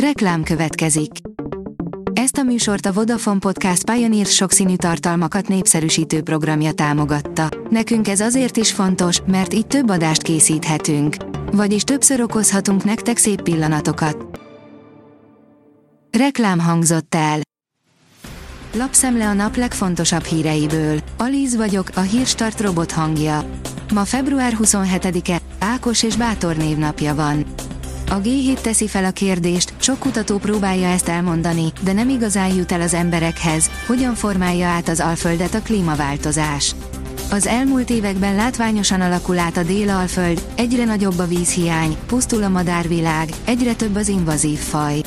Reklám következik. Ezt a műsort a Vodafone Podcast Pioneer sokszínű tartalmakat népszerűsítő programja támogatta. Nekünk ez azért is fontos, mert így több adást készíthetünk. Vagyis többször okozhatunk nektek szép pillanatokat. Reklám hangzott el. Lapszemle a nap legfontosabb híreiből. Alíz vagyok, a hírstart robot hangja. Ma február 27-e, Ákos és Bátor névnapja van. A G7 teszi fel a kérdést, sok kutató próbálja ezt elmondani, de nem igazán jut el az emberekhez, hogyan formálja át az Alföldet a klímaváltozás. Az elmúlt években látványosan alakul át a délalföld, egyre nagyobb a vízhiány, pusztul a madárvilág, egyre több az invazív faj.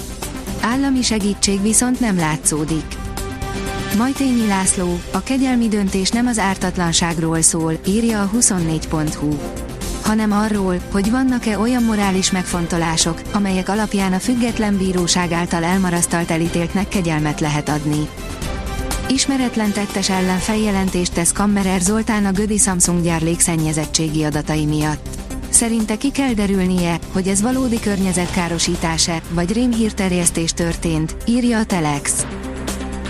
Állami segítség viszont nem látszódik. Majtényi László, a kegyelmi döntés nem az ártatlanságról szól, írja a 24.hu hanem arról, hogy vannak-e olyan morális megfontolások, amelyek alapján a független bíróság által elmarasztalt elítéltnek kegyelmet lehet adni. Ismeretlen tettes ellen feljelentést tesz Kammerer Zoltán a Gödi Samsung gyár légszennyezettségi adatai miatt. Szerinte ki kell derülnie, hogy ez valódi környezetkárosítása, vagy rémhírterjesztés történt, írja a Telex.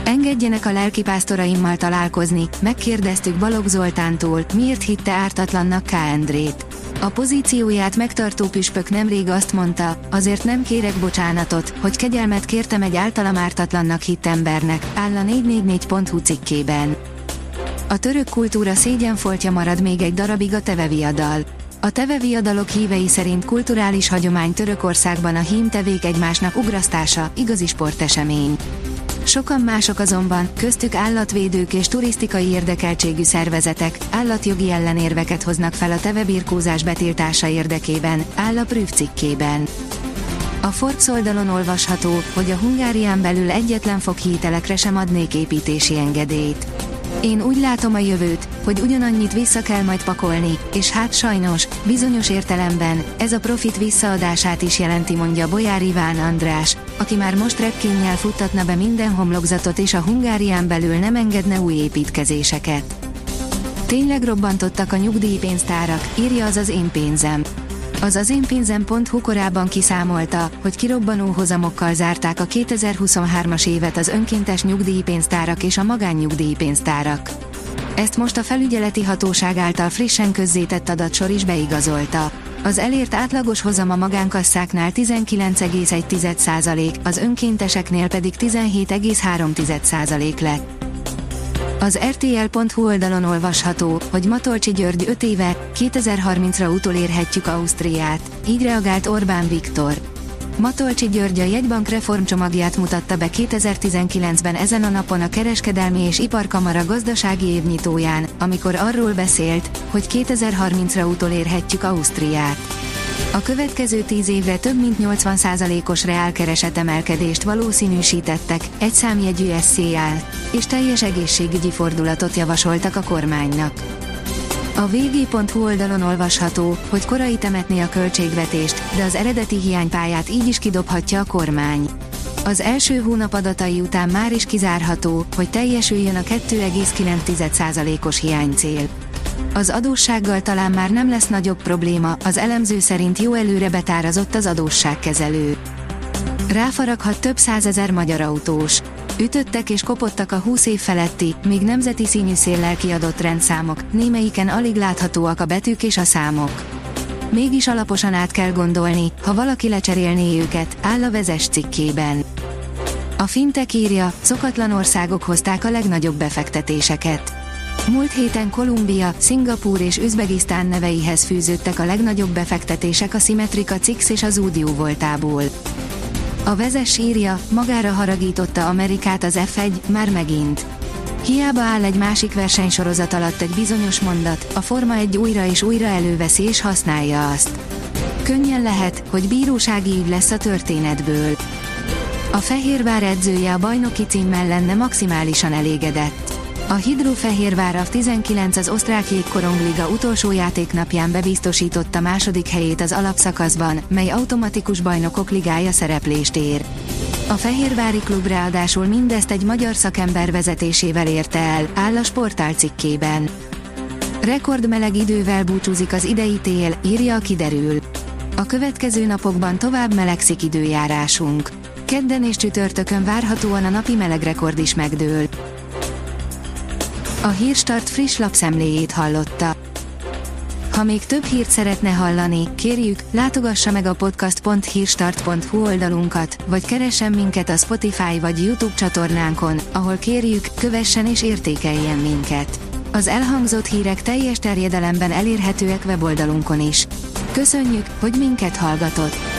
Engedjenek a lelkipásztoraimmal találkozni, megkérdeztük Balogh Zoltántól, miért hitte ártatlannak K. Endrét. A pozícióját megtartó püspök nemrég azt mondta, azért nem kérek bocsánatot, hogy kegyelmet kértem egy általam ártatlannak hitt embernek, áll a 444.hu cikkében. A török kultúra szégyenfoltja marad még egy darabig a teveviadal. A teveviadalok hívei szerint kulturális hagyomány Törökországban a hímtevék egymásnak ugrasztása, igazi sportesemény. Sokan mások azonban, köztük állatvédők és turisztikai érdekeltségű szervezetek, állatjogi ellenérveket hoznak fel a tevebirkózás betiltása érdekében, áll a Prüv cikkében. A Forbes oldalon olvasható, hogy a Hungárián belül egyetlen fog hítelekre sem adnék építési engedélyt. Én úgy látom a jövőt, hogy ugyanannyit vissza kell majd pakolni, és hát sajnos, bizonyos értelemben, ez a profit visszaadását is jelenti mondja Bolyár Iván András, aki már most repkénnyel futtatna be minden homlokzatot és a Hungárián belül nem engedne új építkezéseket. Tényleg robbantottak a nyugdíjpénztárak, írja az az én pénzem. Az az én pénzem.hu kiszámolta, hogy kirobbanó hozamokkal zárták a 2023-as évet az önkéntes nyugdíjpénztárak és a magánnyugdíjpénztárak. Ezt most a felügyeleti hatóság által frissen közzétett adatsor is beigazolta. Az elért átlagos hozam a magánkasszák 19,1%, az önkénteseknél pedig 17,3% lett. Az RTL.hu oldalon olvasható, hogy Matolcsi György 5 éve, 2030-ra utolérhetjük Ausztriát, így reagált Orbán Viktor. Matolcsi György a jegybank reformcsomagját mutatta be 2019-ben ezen a napon a Kereskedelmi és Iparkamara gazdasági évnyitóján, amikor arról beszélt, hogy 2030-ra utolérhetjük Ausztriát. A következő tíz évre több mint 80%-os reálkereset emelkedést valószínűsítettek, egy számjegyű SZIA, és teljes egészségügyi fordulatot javasoltak a kormánynak. A vg.hu oldalon olvasható, hogy korai temetni a költségvetést, de az eredeti hiánypályát így is kidobhatja a kormány. Az első hónap adatai után már is kizárható, hogy teljesüljön a 2,9%-os hiánycél. Az adóssággal talán már nem lesz nagyobb probléma, az elemző szerint jó előre betárazott az adósságkezelő. Ráfaraghat több százezer magyar autós. Ütöttek és kopottak a 20 év feletti, még nemzeti színű széllel kiadott rendszámok, némelyiken alig láthatóak a betűk és a számok. Mégis alaposan át kell gondolni, ha valaki lecserélné őket, áll a vezes cikkében. A fintek írja, szokatlan országok hozták a legnagyobb befektetéseket. Múlt héten Kolumbia, Szingapúr és Üzbegisztán neveihez fűződtek a legnagyobb befektetések a Symmetrica Cix és az Udio voltából. A vezes írja, magára haragította Amerikát az F1, már megint. Hiába áll egy másik versenysorozat alatt egy bizonyos mondat, a Forma egy újra és újra előveszi és használja azt. Könnyen lehet, hogy bírósági ügy lesz a történetből. A Fehérvár edzője a bajnoki címmel lenne maximálisan elégedett. A Hidrofehérvár 19 az osztrák jégkorongliga utolsó játéknapján bebiztosította második helyét az alapszakaszban, mely automatikus bajnokok ligája szereplést ér. A Fehérvári klub ráadásul mindezt egy magyar szakember vezetésével érte el, áll a sportál cikkében. Rekordmeleg idővel búcsúzik az idei tél, írja a kiderül. A következő napokban tovább melegszik időjárásunk. Kedden és csütörtökön várhatóan a napi melegrekord is megdől. A Hírstart friss lapszemléjét hallotta. Ha még több hírt szeretne hallani, kérjük, látogassa meg a podcast.hírstart.hu oldalunkat, vagy keressen minket a Spotify vagy YouTube csatornánkon, ahol kérjük, kövessen és értékeljen minket. Az elhangzott hírek teljes terjedelemben elérhetőek weboldalunkon is. Köszönjük, hogy minket hallgatott!